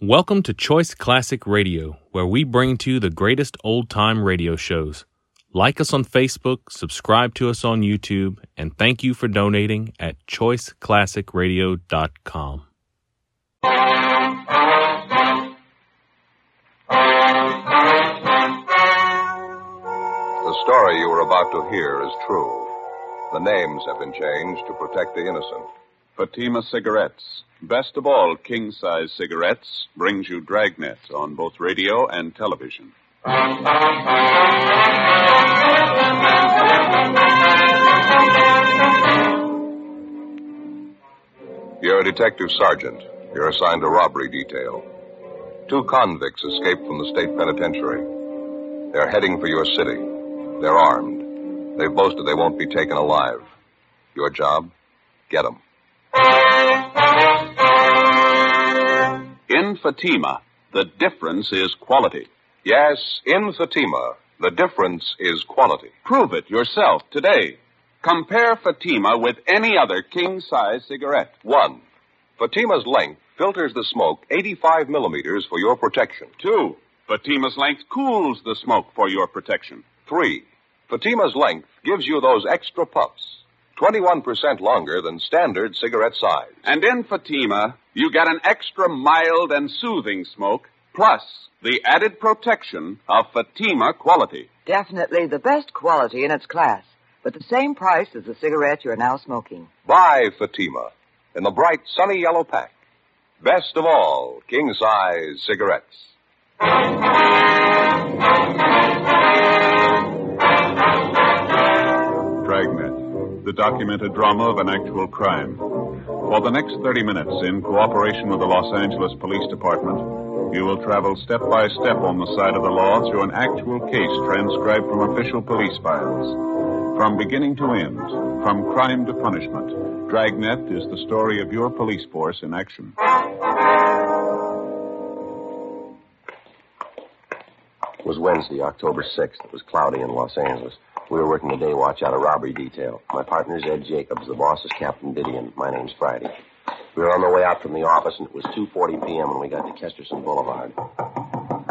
Welcome to Choice Classic Radio, where we bring to you the greatest old time radio shows. Like us on Facebook, subscribe to us on YouTube, and thank you for donating at choiceclassicradio.com. The story you are about to hear is true. The names have been changed to protect the innocent. Fatima Cigarettes. Best of all king size cigarettes brings you Dragnet on both radio and television. You're a detective sergeant. You're assigned a robbery detail. Two convicts escaped from the state penitentiary. They're heading for your city. They're armed. They've boasted they won't be taken alive. Your job? Get them. In Fatima, the difference is quality. Yes, in Fatima, the difference is quality. Prove it yourself today. Compare Fatima with any other king size cigarette. One, Fatima's length filters the smoke 85 millimeters for your protection. Two, Fatima's length cools the smoke for your protection. Three, Fatima's length gives you those extra puffs, 21% longer than standard cigarette size. And in Fatima, you get an extra mild and soothing smoke, plus the added protection of Fatima quality. Definitely the best quality in its class, but the same price as the cigarette you're now smoking. Buy Fatima in the bright sunny yellow pack. Best of all, king size cigarettes. The documented drama of an actual crime. For the next 30 minutes, in cooperation with the Los Angeles Police Department, you will travel step by step on the side of the law through an actual case transcribed from official police files. From beginning to end, from crime to punishment, Dragnet is the story of your police force in action. It was Wednesday, October 6th. It was cloudy in Los Angeles. We were working the day watch out of robbery detail. My partner's Ed Jacobs. The boss is Captain Didion. My name's Friday. We were on the way out from the office, and it was 2.40 p.m. when we got to Kesterson Boulevard.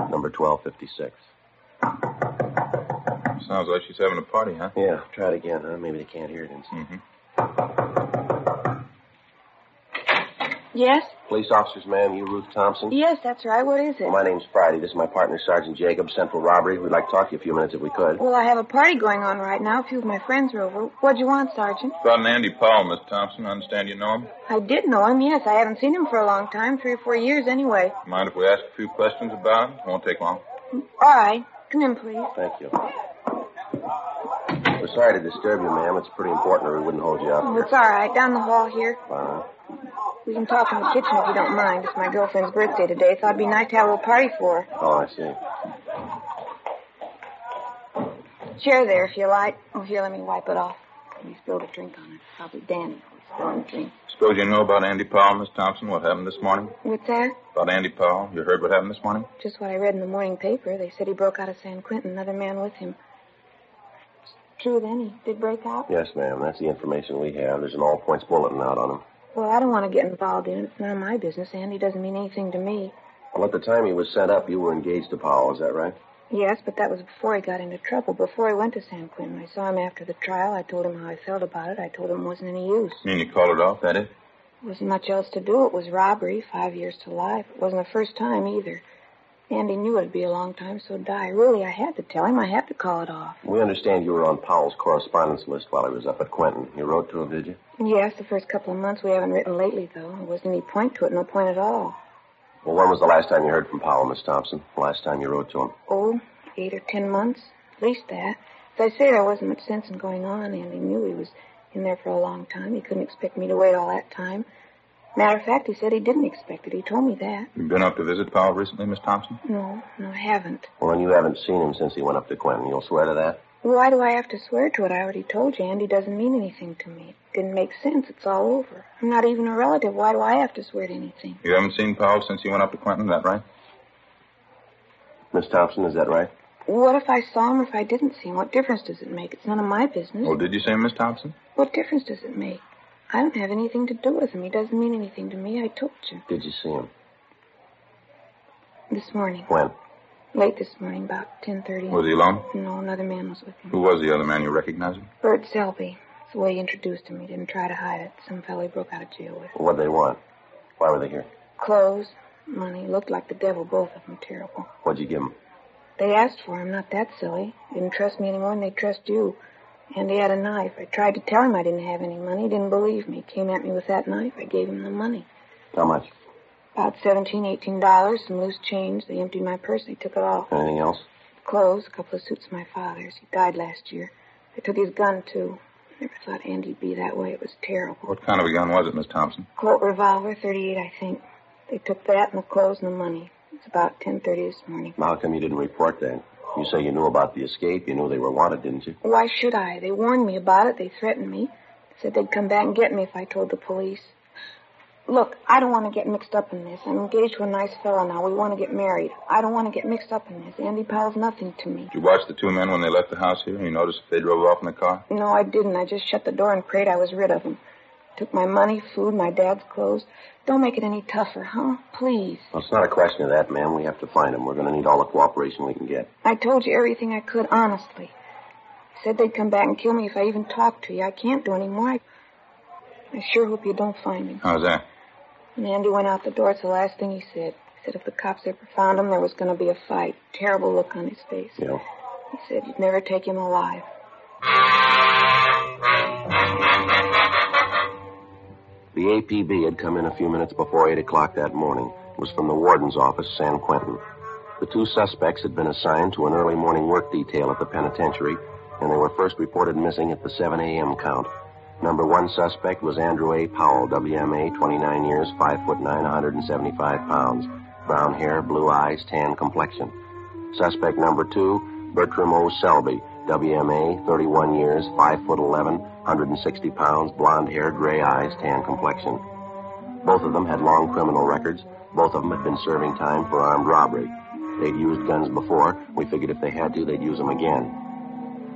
Number 1256. Sounds like she's having a party, huh? Yeah, try it again, huh? Maybe they can't hear it inside. Yes? Police officers, ma'am. You Ruth Thompson? Yes, that's right. What is it? Well, my name's Friday. This is my partner, Sergeant Jacobs, Central Robbery. We'd like to talk to you a few minutes if we could. Well, I have a party going on right now. A few of my friends are over. What'd you want, Sergeant? About an Andy Powell, Miss Thompson. I understand you know him. I did know him, yes. I haven't seen him for a long time, three or four years anyway. Mind if we ask a few questions about him? It Won't take long. All right. Come in, please. Thank you. We're sorry to disturb you, ma'am. It's pretty important or we wouldn't hold you up. Oh, it's all right. Down the hall here. Uh, We can talk in the kitchen if you don't mind. It's my girlfriend's birthday today. Thought it'd be nice to have a little party for her. oh, I see. Chair there, if you like. Oh, here, let me wipe it off. You spilled a drink on it. Probably Danny spilling the drink. Suppose you know about Andy Powell, Miss Thompson, what happened this morning? What's that? About Andy Powell. You heard what happened this morning? Just what I read in the morning paper. They said he broke out of San Quentin, another man with him. It's true then, he did break out? Yes, ma'am. That's the information we have. There's an all points bulletin out on him. Well, I don't want to get involved in it. It's none of my business. Andy doesn't mean anything to me. Well, at the time he was sent up, you were engaged to Powell. Is that right? Yes, but that was before he got into trouble, before he went to San Quentin. I saw him after the trial. I told him how I felt about it. I told him it wasn't any use. You mean you called it off, that it? There wasn't much else to do. It was robbery, five years to life. It wasn't the first time either. Andy knew it'd be a long time, so die. Really, I had to tell him. I had to call it off. We understand you were on Powell's correspondence list while he was up at Quentin. You wrote to him, did you? Yes, the first couple of months we haven't written lately, though. There wasn't any point to it, no point at all. Well, when was the last time you heard from Powell, Miss Thompson? The last time you wrote to him? Oh, eight or ten months. At least that. As I say, there wasn't much sense in going on. Andy knew he was in there for a long time. He couldn't expect me to wait all that time. Matter of fact, he said he didn't expect it. He told me that. You been up to visit Powell recently, Miss Thompson? No, no, I haven't. Well, then you haven't seen him since he went up to Quentin. You'll swear to that? Why do I have to swear to it? I already told you Andy doesn't mean anything to me. It didn't make sense. It's all over. I'm not even a relative. Why do I have to swear to anything? You haven't seen Powell since he went up to Quentin, is that right? Miss Thompson, is that right? What if I saw him or if I didn't see him? What difference does it make? It's none of my business. Oh, did you say Miss Thompson? What difference does it make? I don't have anything to do with him. He doesn't mean anything to me. I told you. Did you see him? This morning. When? Late this morning, about 10.30. Was he alone? No, another man was with him. Who was the other man? You recognize him? Bert Selby. It's the way he introduced him. He didn't try to hide it. Some fellow he broke out of jail with. What'd they want? Why were they here? Clothes, money. Looked like the devil, both of them. Terrible. What'd you give them? They asked for him. Not that silly. Didn't trust me anymore, and they trust you. And he had a knife. I tried to tell him I didn't have any money. He didn't believe me. Came at me with that knife. I gave him the money. How much? About seventeen, eighteen dollars, some loose change. They emptied my purse. They took it all. Anything else? Clothes, a couple of suits of my father's. He died last year. They took his gun, too. I Never thought Andy'd be that way. It was terrible. What kind of a gun was it, Miss Thompson? Colt revolver, 38, I think. They took that and the clothes and the money. It's about 10.30 this morning. How come you didn't report that? You say you knew about the escape. You knew they were wanted, didn't you? Why should I? They warned me about it. They threatened me. Said they'd come back and get me if I told the police. Look, I don't want to get mixed up in this. I'm engaged to a nice fellow now. We want to get married. I don't want to get mixed up in this. Andy Powell's nothing to me. Did you watch the two men when they left the house here? You noticed if they drove off in the car? No, I didn't. I just shut the door and prayed I was rid of them. Took my money, food, my dad's clothes. Don't make it any tougher, huh? Please. Well, it's not a question of that, ma'am. We have to find them. We're going to need all the cooperation we can get. I told you everything I could, honestly. Said they'd come back and kill me if I even talked to you. I can't do any more. I, I sure hope you don't find me. How's that? And Andy went out the door. It's the last thing he said. He said if the cops ever found him, there was going to be a fight. Terrible look on his face. Yeah. He said you'd never take him alive. The APB had come in a few minutes before 8 o'clock that morning. It was from the warden's office, San Quentin. The two suspects had been assigned to an early morning work detail at the penitentiary, and they were first reported missing at the 7 a.m. count. Number one suspect was Andrew A. Powell, WMA, 29 years, 5 foot 9, 175 pounds. Brown hair, blue eyes, tan complexion. Suspect number two, Bertram O. Selby, WMA, 31 years, 5 foot 11, 160 pounds, blonde hair, gray eyes, tan complexion. Both of them had long criminal records. Both of them had been serving time for armed robbery. They'd used guns before. We figured if they had to, they'd use them again.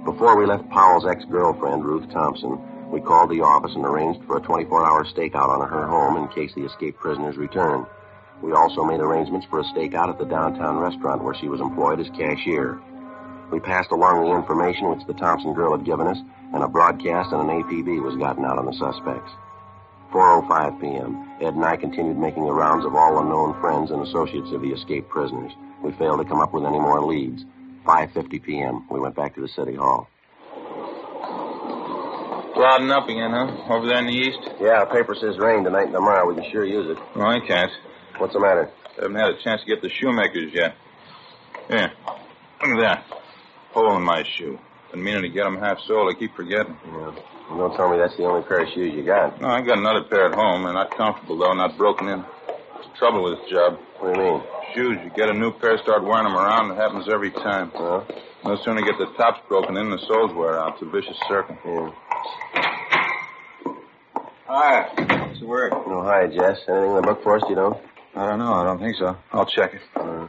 Before we left Powell's ex-girlfriend, Ruth Thompson, we called the office and arranged for a 24-hour stakeout on her home in case the escaped prisoners returned. We also made arrangements for a stakeout at the downtown restaurant where she was employed as cashier. We passed along the information which the Thompson girl had given us, and a broadcast and an APB was gotten out on the suspects. 4.05 p.m., Ed and I continued making the rounds of all the known friends and associates of the escaped prisoners. We failed to come up with any more leads. 5.50 p.m., we went back to the city hall. Clouding up again, huh? Over there in the east? Yeah, paper says rain tonight and tomorrow. We can sure use it. No, I can't. What's the matter? Haven't had a chance to get the shoemakers yet. Here. Look at that. Hole in my shoe. Been meaning to get them half soled. I keep forgetting. Yeah. You don't tell me that's the only pair of shoes you got. No, I got another pair at home. They're not comfortable, though, not broken in. There's trouble with this job. What do you mean? Shoes, you get a new pair, start wearing them around, it happens every time. Well, No sooner get the tops broken in, the soles wear out. It's a vicious circle. yeah. Hi. What's the word? No, hi, Jess. Anything in the book for us, you don't? I don't know. I don't think so. I'll check it. Uh,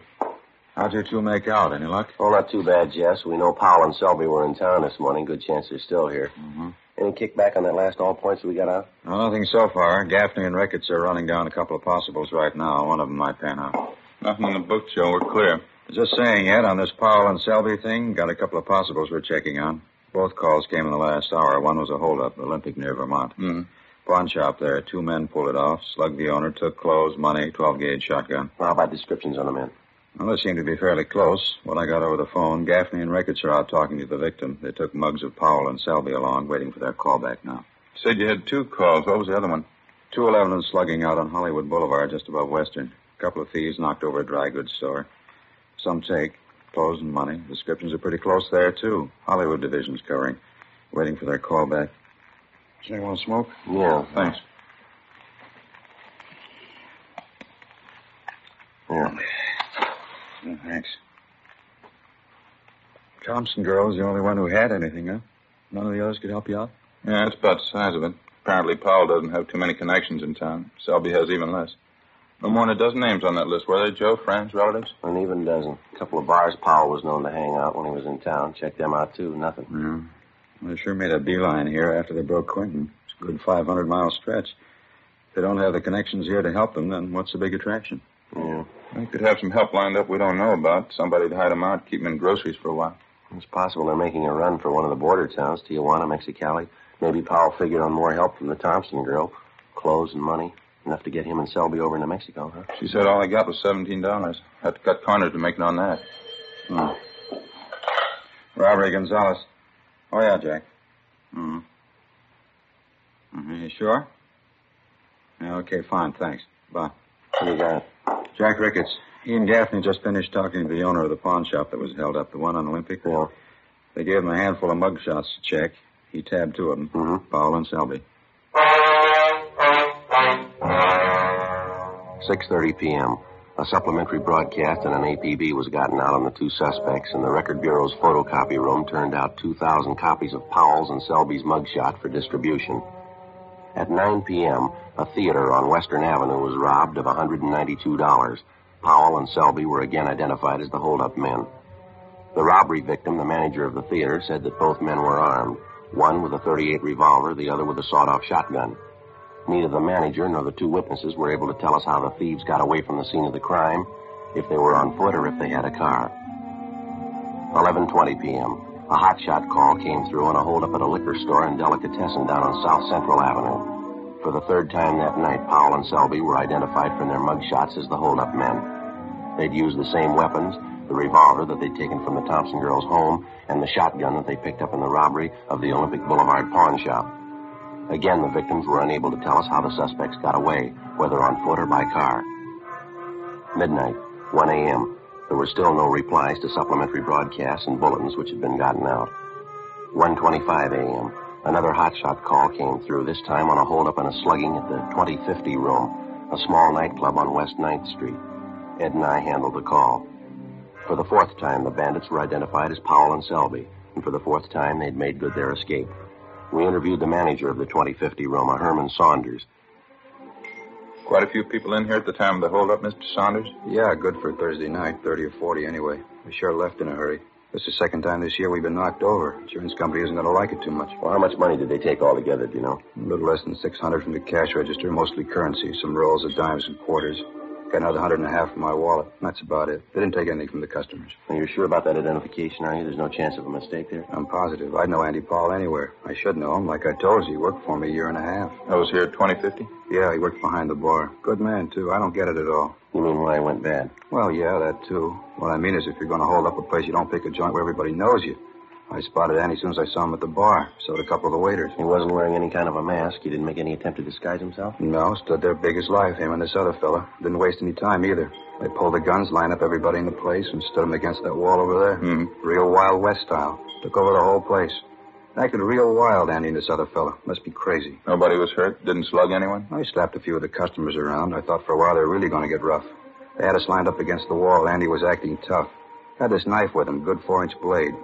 How'd you two make out? Any luck? oh, not too bad, Jess. We know Powell and Selby were in town this morning. Good chance they're still here. Mm-hmm. Any kickback on that last all points we got out? Well, nothing so far. Gaffney and Ricketts are running down a couple of possibles right now. One of them might pan out. Nothing in the book, Joe. We're clear. Just saying, Ed, on this Powell and Selby thing, got a couple of possibles we're checking on. Both calls came in the last hour. One was a holdup, Olympic near Vermont. Mm-hmm. Pawn shop there. Two men pulled it off, slugged the owner, took clothes, money, 12 gauge shotgun. Well, how about descriptions on the men? Well, they seem to be fairly close. What I got over the phone, Gaffney and Ricketts are out talking to the victim. They took mugs of Powell and Selby along, waiting for their call back now. Said you had two calls. What was the other one? 211 and slugging out on Hollywood Boulevard, just above Western. A couple of thieves knocked over a dry goods store. Some take. Clothes and money. Descriptions are pretty close there, too. Hollywood division's covering. Waiting for their call back. Does anyone smoke? Yeah. Thanks. Yeah. Yeah, thanks. Thompson girl girl's the only one who had anything, huh? None of the others could help you out? Yeah, that's about the size of it. Apparently, Powell doesn't have too many connections in town. Selby has even less. No more than a dozen names on that list, were they, Joe? Friends, relatives? An even dozen. A couple of bars Powell was known to hang out when he was in town. Checked them out, too. Nothing. Yeah. Well, they sure made a beeline here after they broke Quentin. It's a good 500 mile stretch. If they don't have the connections here to help them, then what's the big attraction? They could have some help lined up we don't know about. Somebody to hide them out, keep them in groceries for a while. It's possible they're making a run for one of the border towns, Tijuana, Mexicali. Maybe Powell figured on more help from the Thompson girl. Clothes and money. Enough to get him and Selby over into Mexico, huh? She said all they got was $17. Had to cut corners to make it on that. Hmm. Robbery, Gonzalez. Oh, yeah, Jack. Hmm. Mm-hmm. You sure? Yeah, okay, fine, thanks. Bye. What do you got? Jack Ricketts. Ian Gaffney just finished talking to the owner of the pawn shop that was held up, the one on Olympic. Yeah. They gave him a handful of mug shots to check. He tabbed two of them, Mhm. Powell and Selby. 6.30 p.m. A supplementary broadcast and an APB was gotten out on the two suspects, and the Record Bureau's photocopy room turned out 2,000 copies of Powell's and Selby's mugshot for distribution. At 9 p.m., a theater on Western Avenue was robbed of $192. Powell and Selby were again identified as the holdup men. The robbery victim, the manager of the theater, said that both men were armed, one with a 38 revolver, the other with a sawed-off shotgun. Neither the manager nor the two witnesses were able to tell us how the thieves got away from the scene of the crime, if they were on foot or if they had a car. 11:20 p.m. A hotshot call came through on a holdup at a liquor store and delicatessen down on South Central Avenue. For the third time that night, Powell and Selby were identified from their mugshots as the holdup men. They'd used the same weapons, the revolver that they'd taken from the Thompson girl's home, and the shotgun that they picked up in the robbery of the Olympic Boulevard pawn shop. Again, the victims were unable to tell us how the suspects got away, whether on foot or by car. Midnight, 1 a.m. There were still no replies to supplementary broadcasts and bulletins which had been gotten out. 1.25 a.m. Another hotshot call came through, this time on a holdup and a slugging at the 2050 room, a small nightclub on West 9th Street. Ed and I handled the call. For the fourth time, the bandits were identified as Powell and Selby, and for the fourth time, they'd made good their escape. We interviewed the manager of the 2050 room, a Herman Saunders. Quite a few people in here at the time of the holdup, Mr. Saunders. Yeah, good for Thursday night, 30 or 40 anyway. We sure left in a hurry. This is the second time this year we've been knocked over. Insurance company isn't going to like it too much. Well, how much money did they take altogether, do you know? A little less than 600 from the cash register, mostly currency, some rolls of dimes and quarters. Got another hundred and a half from my wallet. That's about it. They didn't take anything from the customers. Are you sure about that identification, are you? There's no chance of a mistake there? I'm positive. I'd know Andy Powell anywhere. I should know him. Like I told you, he worked for me a year and a half. I was here at 2050. Yeah, he worked behind the bar. Good man, too. I don't get it at all. You mean why it went bad? Well, yeah, that too. What I mean is if you're going to hold up a place, you don't pick a joint where everybody knows you. I spotted Andy as soon as I saw him at the bar. So did a couple of the waiters. He wasn't wearing any kind of a mask. He didn't make any attempt to disguise himself? No, stood there big as life, him and this other fella. Didn't waste any time either. They pulled the guns, lined up everybody in the place, and stood them against that wall over there. Hmm. Real Wild West style. Took over the whole place. Acted real wild, Andy and this other fella. Must be crazy. Nobody was hurt. Didn't slug anyone. I slapped a few of the customers around. I thought for a while they were really going to get rough. They had us lined up against the wall. Andy was acting tough. Had this knife with him, good four-inch blade.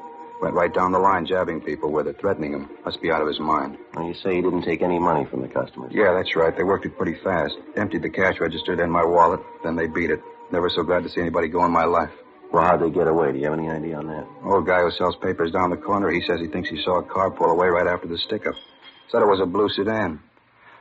Went right down the line, jabbing people with it, threatening them. Must be out of his mind. Well, you say he didn't take any money from the customers. Yeah, that's right. They worked it pretty fast. Emptied the cash register, then my wallet. Then they beat it. Never so glad to see anybody go in my life. Well, how'd they get away? Do you have any idea on that? Old guy who sells papers down the corner, he says he thinks he saw a car pull away right after the stick-up. Said it was a blue sedan.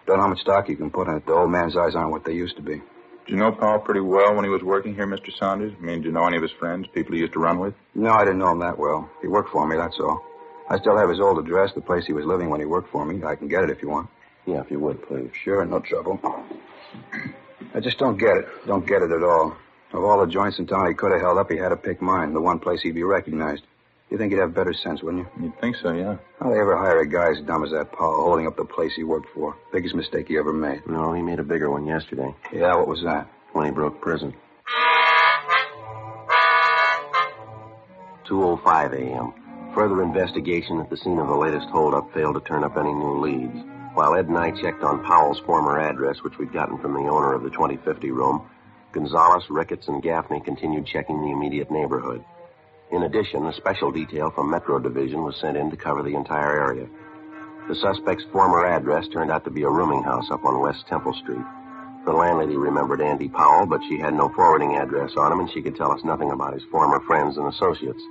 Don't know how much stock you can put in it. The old man's eyes aren't what they used to be. Did you know Powell pretty well when he was working here, Mr. Saunders? I mean, do you know any of his friends, people he used to run with? No, I didn't know him that well. He worked for me, that's all. I still have his old address, the place he was living when he worked for me. I can get it if you want. Yeah, if you would, please. Sure, no trouble. I just don't get it. Don't get it at all. Of all the joints in town he could have held up, he had to pick mine, the one place he'd be recognized. You think he'd have better sense, wouldn't you? You'd think so, yeah. How'd they ever hire a guy as dumb as that Powell holding up the place he worked for? Biggest mistake he ever made. No, he made a bigger one yesterday Yeah, what was that? when he broke prison. 2.05 a.m. Further investigation at the scene of the latest holdup failed to turn up any new leads. While Ed and I checked on Powell's former address, which we'd gotten from the owner of the 2050 room, Gonzalez, Ricketts, and Gaffney continued checking the immediate neighborhood. In addition, a special detail from Metro Division was sent in to cover the entire area. The suspect's former address turned out to be a rooming house up on West Temple Street. The landlady remembered Andy Powell, but she had no forwarding address on him, and she could tell us nothing about his former friends and associates.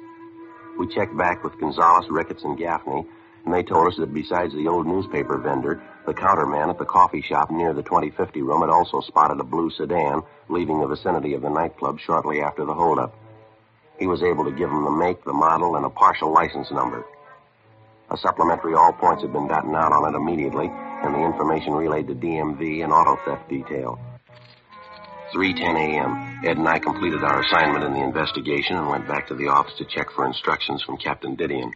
We checked back with Gonzalez, Ricketts, and Gaffney, and they told us that besides the old newspaper vendor, The counterman at the coffee shop near the 2050 room had also spotted a blue sedan leaving the vicinity of the nightclub shortly after the holdup. He was able to give him the make, the model, and a partial license number. A supplementary all points had been gotten out on it immediately, and the information relayed to DMV and auto theft detail. 3:10 a.m. Ed and I completed our assignment in the investigation and went back to the office to check for instructions from Captain Didion.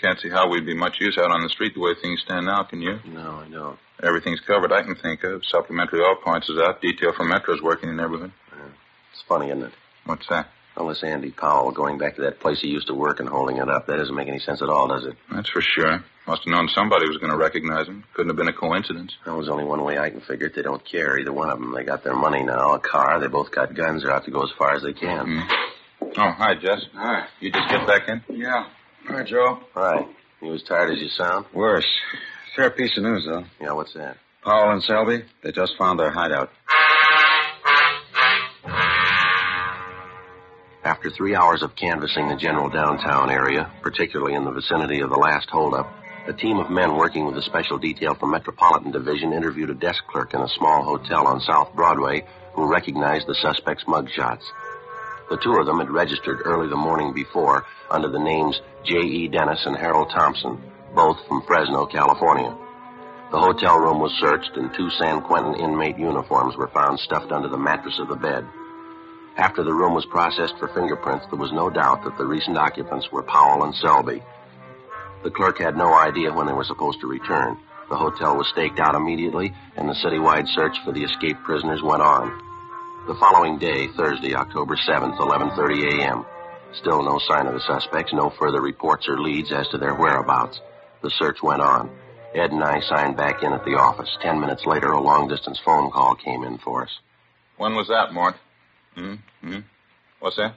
Can't see how we'd be much use out on the street the way things stand now, can you? No, I don't. Everything's covered I can think of. Supplementary all points is out. Detail from Metro's working in the neighborhood. It's funny, isn't it? What's that? Well, this Andy Powell going back to that place he used to work and holding it up. That doesn't make any sense at all, does it? That's for sure. Must have known somebody was going to recognize him. Couldn't have been a coincidence. Well, there's only one way I can figure it. They don't care, either one of them. They got their money now, a car. They both got guns. They're out to go as far as they can. Mm-hmm. Oh, hi, Jess. Hi. You just get back in? Yeah. Hi, Joe. All right. You as tired as you sound? Worse. Fair piece of news, though. Yeah, what's that? Powell and Selby, they just found their hideout. After three hours of canvassing the general downtown area, particularly in the vicinity of the last holdup, a team of men working with a special detail from Metropolitan Division interviewed a desk clerk in a small hotel on South Broadway who recognized the suspect's mugshots. The two of them had registered early the morning before under the names J.E. Dennis and Harold Thompson, both from Fresno, California. The hotel room was searched and two San Quentin inmate uniforms were found stuffed under the mattress of the bed. After the room was processed for fingerprints, there was no doubt that the recent occupants were Powell and Selby. The clerk had no idea when they were supposed to return. The hotel was staked out immediately, and the citywide search for the escaped prisoners went on. The following day, Thursday, October 7th, 11:30 a.m. Still no sign of the suspects, no further reports or leads as to their whereabouts. The search went on. Ed and I signed back in at the office. Ten minutes later, a long-distance phone call came in for us. When was that, Mort? Hmm? Hmm? What's that?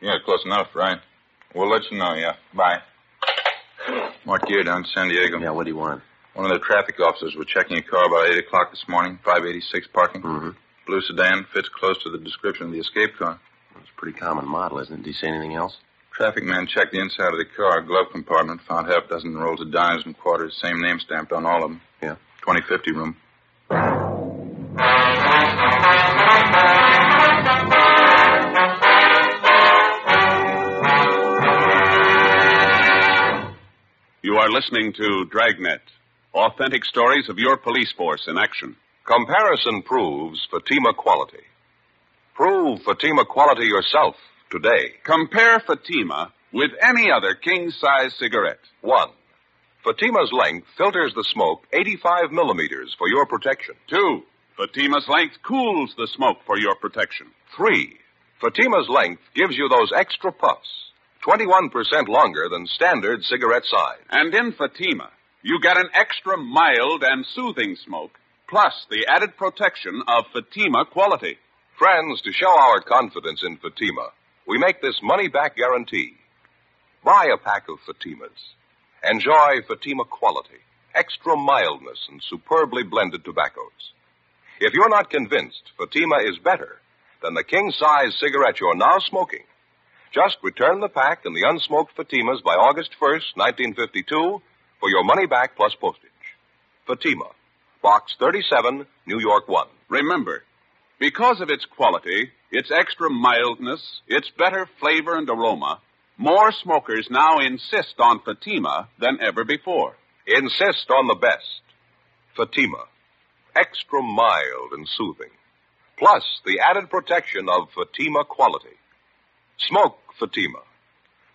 Yeah, close enough, right? We'll let you know, yeah. Bye. Mort Gear down in San Diego. Yeah, what do you want? One of the traffic officers was checking a car about 8 o'clock this morning, 586 parking. Mm-hmm. Blue sedan, fits close to the description of the escape car. It's a pretty common model, isn't it? Did you see anything else? Traffic man checked the inside of the car, glove compartment, found half dozen rolls of dimes and quarters, same name stamped on all of them. Yeah. 2050 room. You are listening to Dragnet, authentic stories of your police force in action. Comparison proves Fatima quality. Prove Fatima quality yourself today. Compare Fatima with any other king size cigarette. One, Fatima's length filters the smoke 85 millimeters for your protection. Two, Fatima's length cools the smoke for your protection. Three, Fatima's length gives you those extra puffs, 21% longer than standard cigarette size. And in Fatima, you get an extra mild and soothing smoke, plus the added protection of Fatima quality. Friends, to show our confidence in Fatima, we make this money back guarantee. Buy a pack of Fatimas. Enjoy Fatima quality, extra mildness, and superbly blended tobaccos. If you're not convinced Fatima is better than the king size cigarette you're now smoking, just return the pack and the unsmoked Fatimas by August 1st, 1952, for your money back plus postage. Fatima, Box 37, New York 1. Remember, because of its quality, its extra mildness, its better flavor and aroma, more smokers now insist on Fatima than ever before. Insist on the best. Fatima, extra mild and soothing. Plus the added protection of Fatima quality. Smoke Fatima.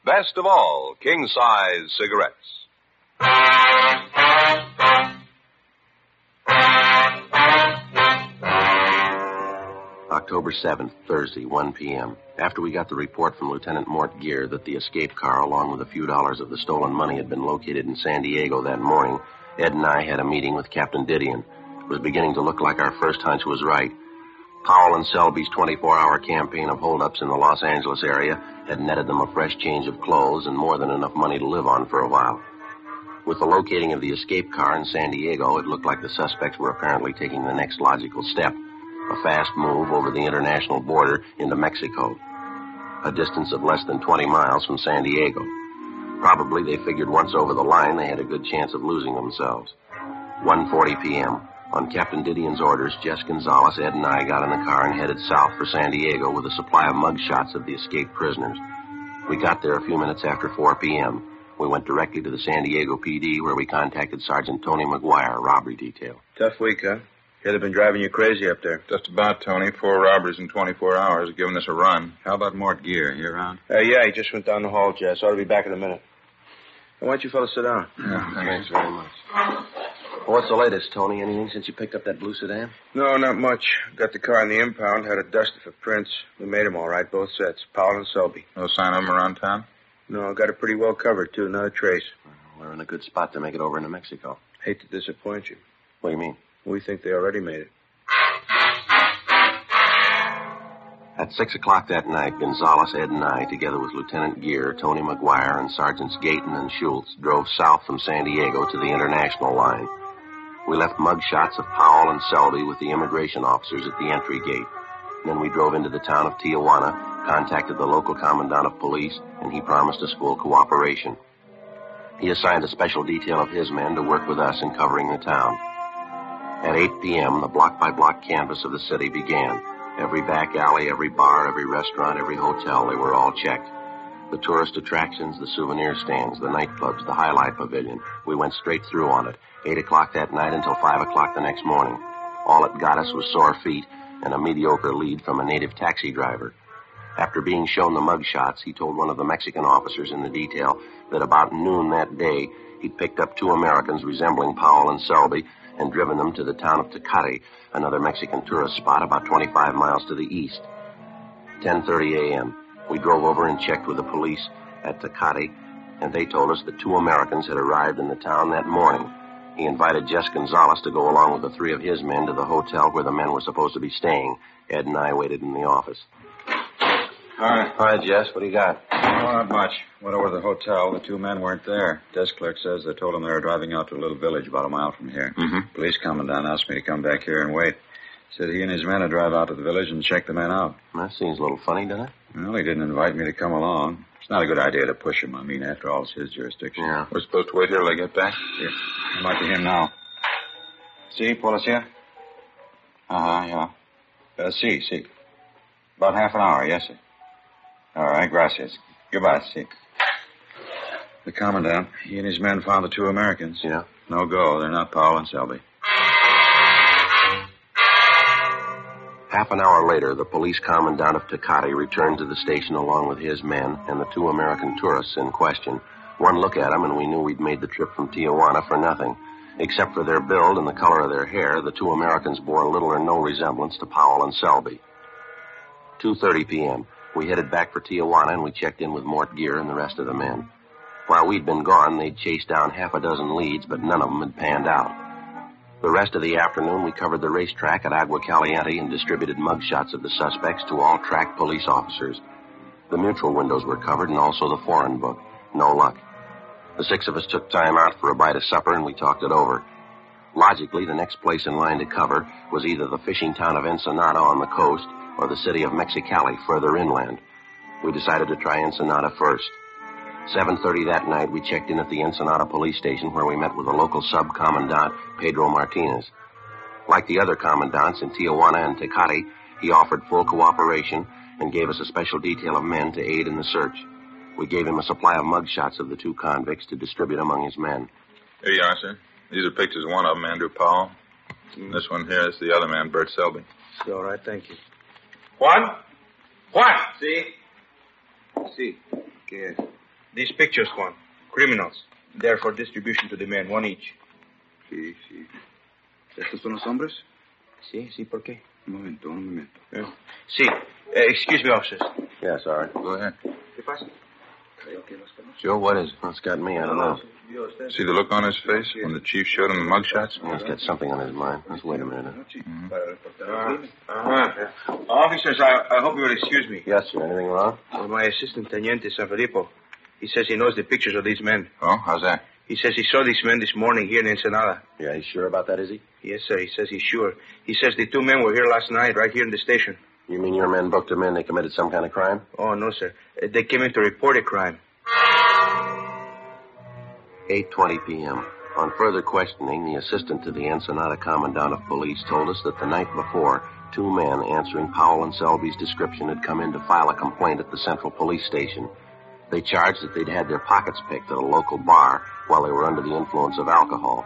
Best of all, king size cigarettes. October 7th, Thursday, 1 p.m. After we got the report from Lieutenant Mort Gear that the escape car, along with a few dollars of the stolen money, had been located in San Diego that morning, Ed and I had a meeting with Captain Didion. It was beginning to look like our first hunch was right. Powell and Selby's 24-hour campaign of holdups in the Los Angeles area had netted them a fresh change of clothes and more than enough money to live on for a while. With the locating of the escape car in San Diego, it looked like the suspects were apparently taking the next logical step a fast move over the international border into Mexico, a distance of less than 20 miles from San Diego. Probably they figured once over the line they had a good chance of losing themselves. 1.40 p.m. On Captain Didion's orders, Jess Gonzalez, Ed, and I got in the car and headed south for San Diego with a supply of mug shots of the escaped prisoners. We got there a few minutes after 4 p.m. We went directly to the San Diego PD where we contacted Sergeant Tony McGuire, robbery detail. Tough week, huh? He'd have been driving you crazy up there. Just about, Tony. Four robberies in 24 hours, giving us a run. How about Mort Gear? You around? Uh, yeah, he just went down the hall, Jess. Ought to be back in a minute. Why don't you fellas sit down? Yeah, Thanks very much. What's the latest, Tony? Anything since you picked up that blue sedan? No, not much. Got the car in the impound, had a duster for prints. We made 'em all right, both sets. Powell and Selby. No sign of them around town? No, got it pretty well covered, too. Not a trace. We're in a good spot to make it over into Mexico. Hate to disappoint you. What do you mean? We think they already made it. At six o'clock that night, Gonzalez, Ed, and I, together with Lieutenant Gear, Tony McGuire, and Sergeants Gayton and Schultz, drove south from San Diego to the international line. We left mug shots of Powell and Selby with the immigration officers at the entry gate. Then we drove into the town of Tijuana, contacted the local commandant of police, and he promised us full cooperation. He assigned a special detail of his men to work with us in covering the town. At 8 p.m., the block by block canvass of the city began. Every back alley, every bar, every restaurant, every hotel, they were all checked. The tourist attractions, the souvenir stands, the nightclubs, the jai alai pavilion. We went straight through on it. Eight o'clock that night until five o'clock the next morning. All it got us was sore feet and a mediocre lead from a native taxi driver. After being shown the mug shots, he told one of the Mexican officers in the detail that about noon that day, he'd picked up two Americans resembling Powell and Selby and driven them to the town of Tecate, another Mexican tourist spot about 25 miles to the east. 10.30 a.m. We drove over and checked with the police at Tecate, and they told us that two Americans had arrived in the town that morning. He invited Jess Gonzalez to go along with the three of his men to the hotel where the men were supposed to be staying. Ed and I waited in the office. All right. All right, Jess, what do you got? Oh, not much. Went over to the hotel. The two men weren't there. Desk clerk says they told him they were driving out to a little village about a mile from here. Mm-hmm. Police commandant asked me to come back here and wait. Said he and his men would drive out to the village and check the men out. That seems a little funny, doesn't it? Well, he didn't invite me to come along. It's not a good idea to push him. I mean, after all, it's his jurisdiction. Yeah. We're supposed to wait here till they get back? Here. I'd like to him now. See, Policia? Uh-huh, yeah. Uh, see, see. About half an hour, yes, sir. All right, gracias. Goodbye, see. The commandant, he and his men found the two Americans. Yeah. No go. They're not Powell and Selby. Half an hour later, the police commandant of Tecate returned to the station along with his men and the two American tourists in question. One look at them, and we knew we'd made the trip from Tijuana for nothing. Except for their build and the color of their hair, the two Americans bore little or no resemblance to Powell and Selby. 2.30 p.m. We headed back for Tijuana, and we checked in with Mort Gear and the rest of the men. While we'd been gone, they'd chased down half a dozen leads, but none of them had panned out. The rest of the afternoon, we covered the racetrack at Agua Caliente and distributed mugshots of the suspects to all track police officers. The mutual windows were covered and also the foreign book. No luck. The six of us took time out for a bite of supper and we talked it over. Logically, the next place in line to cover was either the fishing town of Ensenada on the coast or the city of Mexicali further inland. We decided to try Ensenada first. 7.30 that night, we checked in at the Ensenada police station where we met with the local sub-commandant, Pedro Martinez. Like the other commandants in Tijuana and Tecate, he offered full cooperation and gave us a special detail of men to aid in the search. We gave him a supply of mugshots of the two convicts to distribute among his men. Here you are, sir. These are pictures of one of them, Andrew Powell. And this one here is the other man, Bert Selby. It's all right, thank you. Juan? Juan! See? See. Okay. These pictures, Juan. Criminals. They're for distribution to the men, one each. Sí, sí. ¿Estos son los hombres? Sí, sí, ¿por qué? Un momento, un momento. Yeah. Sí. Uh, excuse me, officers. Yeah, sorry. Go ahead. ¿Qué pasa? Joe, what is it? What's got me? I don't know. See the look on his face when the chief showed him the mugshots? He's got something on his mind. Let's wait a minute. Uh-huh. Officers, I, I hope you will excuse me. Yes, sir. Anything wrong? Well, my assistant, Teniente San Filippo, he says he knows the pictures of these men. Oh, how's that? He says he saw these men this morning here in Ensenada. Yeah, he's sure about that, is he? Yes, sir. He says he's sure. He says the two men were here last night, right here in the station. You mean your men booked them in? They committed some kind of crime? Oh, no, sir. Uh, They came in to report a crime. 8.20 p.m. On further questioning, the assistant to the Ensenada Commandant of Police told us that the night before, two men answering Powell and Selby's description had come in to file a complaint at the Central Police Station. They charged that they'd had their pockets picked at a local bar while they were under the influence of alcohol.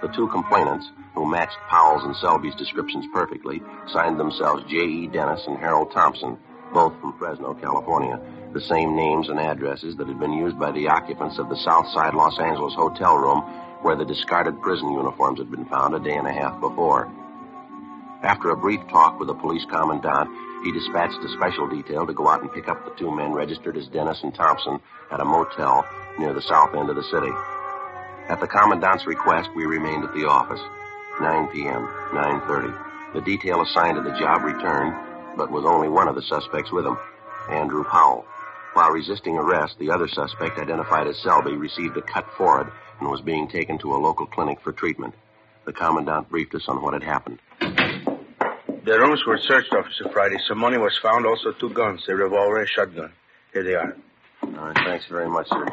The two complainants, who matched Powell's and Selby's descriptions perfectly, signed themselves J.E. Dennis and Harold Thompson, both from Fresno, California, the same names and addresses that had been used by the occupants of the Southside Los Angeles hotel room where the discarded prison uniforms had been found a day and a half before. After a brief talk with the police commandant, he dispatched a special detail to go out and pick up the two men registered as Dennis and Thompson at a motel near the south end of the city. At the commandant's request, we remained at the office. 9 p.m., 9.30. The detail assigned to the job returned, but with only one of the suspects with him, Andrew Powell. While resisting arrest, the other suspect, identified as Selby, received a cut forehead and was being taken to a local clinic for treatment. The commandant briefed us on what had happened. The rooms were searched, Officer Friday. Some money was found, also two guns, a revolver, a shotgun. Here they are. All right, thanks very much, sir.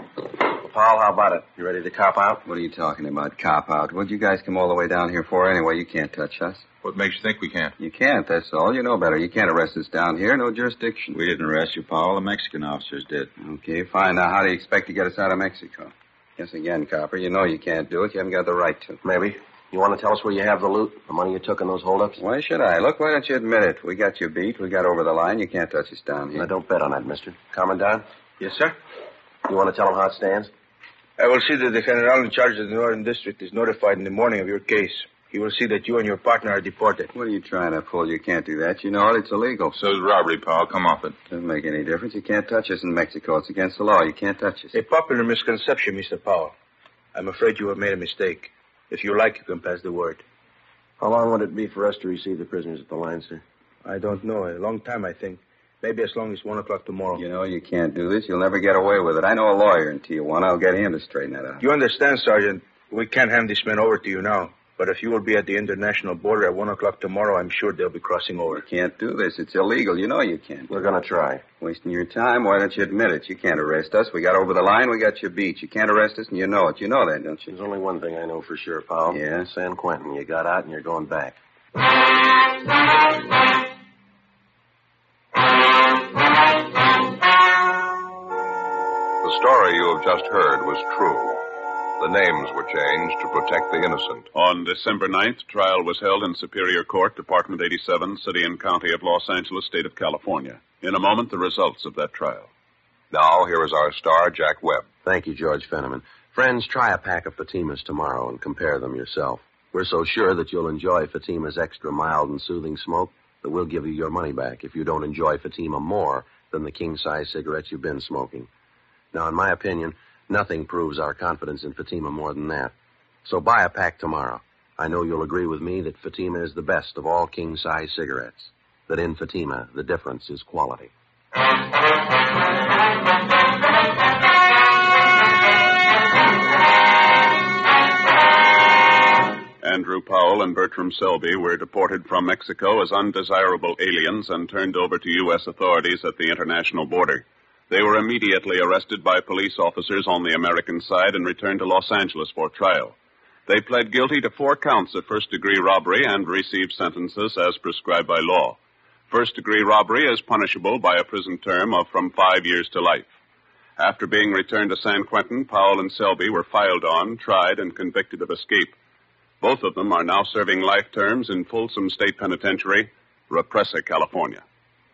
Powell, how about it? You ready to cop out? What are you talking about, cop out? What'd you guys come all the way down here for anyway? You can't touch us. What makes you think we can't? You can't, that's all. You know better. You can't arrest us down here. No jurisdiction. We didn't arrest you, Powell. The Mexican officers did. Okay, fine. Now, how do you expect to get us out of Mexico? Guess again, Copper. You know you can't do it. You haven't got the right to. Maybe. You want to tell us where you have the loot? The money you took in those holdups? Why should I? Look, why don't you admit it? We got you beat. We got over the line. You can't touch us down here. Now, don't bet on that, mister. Commandant, Yes, sir? you want to tell him how it stands? I will see that the general in charge of the Northern District is notified in the morning of your case. He will see that you and your partner are deported. What are you trying to pull? You can't do that. You know it. It's illegal. So's robbery, Powell. Come off it. Doesn't make any difference. You can't touch us in Mexico. It's against the law. You can't touch us. A popular misconception, Mr. Powell. I'm afraid you have made a mistake. If you like, you can pass the word. How long would it be for us to receive the prisoners at the line, sir? I don't know. A long time, I think. Maybe as long as one o'clock tomorrow. You know you can't do this. You'll never get away with it. I know a lawyer in Tijuana. I'll get him to straighten that out. You understand, Sergeant? We can't hand these men over to you now. But if you will be at the international border at one o'clock tomorrow, I'm sure they'll be crossing over. You can't do this. It's illegal. You know you can't. We're going to try. Wasting your time. Why don't you admit it? You can't arrest us. We got over the line. We got you beat. You can't arrest us, and you know it. You know that, don't you? There's only one thing I know for sure, Powell. Yeah? San Quentin. You got out and you're going back. The story you have just heard was true. The names were changed to protect the innocent. On December 9th, trial was held in Superior Court, Department 87, City and County of Los Angeles, State of California. In a moment, the results of that trial. Now, here is our star, Jack Webb. Thank you, George Fenneman. Friends, try a pack of Fatimas tomorrow and compare them yourself. We're so sure that you'll enjoy Fatima's extra mild and soothing smoke that we'll give you your money back if you don't enjoy Fatima more than the king size cigarettes you've been smoking. Now, in my opinion, nothing proves our confidence in Fatima more than that. So buy a pack tomorrow. I know you'll agree with me that Fatima is the best of all king size cigarettes. That in Fatima, the difference is quality. Andrew Powell and Bertram Selby were deported from Mexico as undesirable aliens and turned over to U.S. authorities at the international border. They were immediately arrested by police officers on the American side and returned to Los Angeles for trial. They pled guilty to four counts of first degree robbery and received sentences as prescribed by law. First degree robbery is punishable by a prison term of from five years to life. After being returned to San Quentin, Powell and Selby were filed on, tried, and convicted of escape. Both of them are now serving life terms in Folsom State Penitentiary, Represa, California.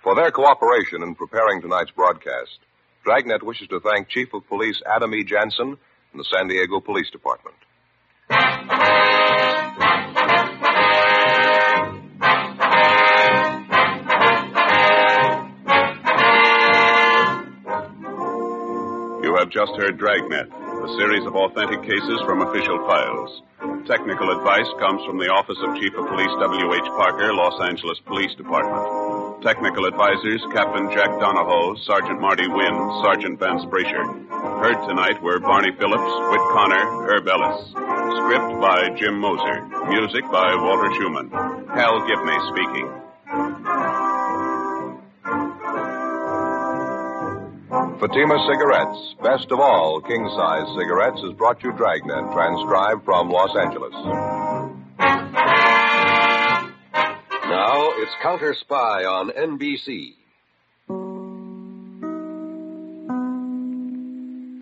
For their cooperation in preparing tonight's broadcast, Dragnet wishes to thank Chief of Police Adam E. Jansen and the San Diego Police Department. You have just heard Dragnet, a series of authentic cases from official files. Technical advice comes from the Office of Chief of Police W.H. Parker, Los Angeles Police Department. Technical advisors Captain Jack Donahoe, Sergeant Marty Wynn, Sergeant Vance Brasher. Heard tonight were Barney Phillips, Whit Connor, Herb Ellis. Script by Jim Moser. Music by Walter Schumann. Hal Gibney speaking. Fatima Cigarettes, best of all king size cigarettes, has brought you Dragnet, transcribed from Los Angeles. Now it's Counter Spy on NBC.